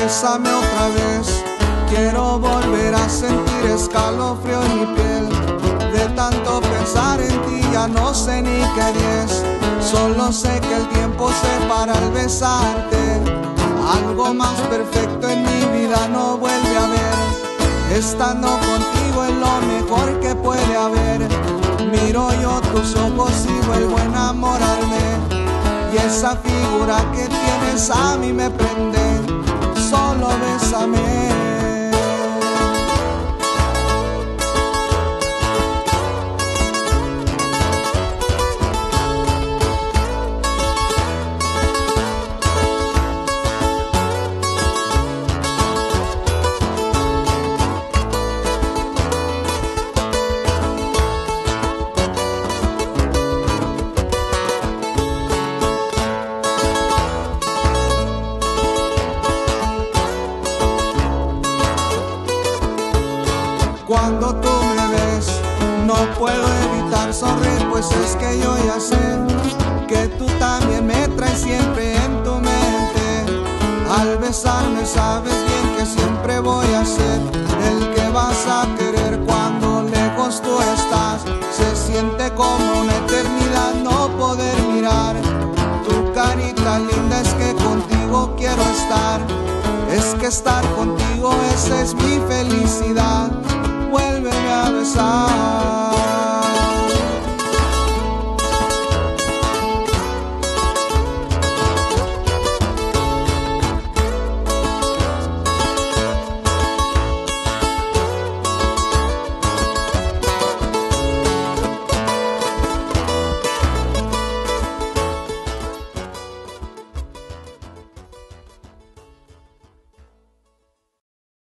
bésame otra vez. Quiero volver a sentir escalofrío en mi piel. De tanto pensar en ti ya no sé ni qué diez. Solo sé que el tiempo se para al besarte. Algo más perfecto en mi vida no vuelve a ver. Estando contigo es lo mejor que puede haber. Miro yo tus ojos y vuelvo a enamorarme. Y esa figura que tienes a mí me prende. Solo bésame. Cuando tú me ves, no puedo evitar sonreír, pues es que yo ya sé que tú también me traes siempre en tu mente. Al besarme sabes bien que siempre voy a ser el que vas a querer cuando lejos tú estás. Se siente como una eternidad no poder mirar tu carita linda, es que contigo quiero estar. Es que estar contigo, esa es mi felicidad.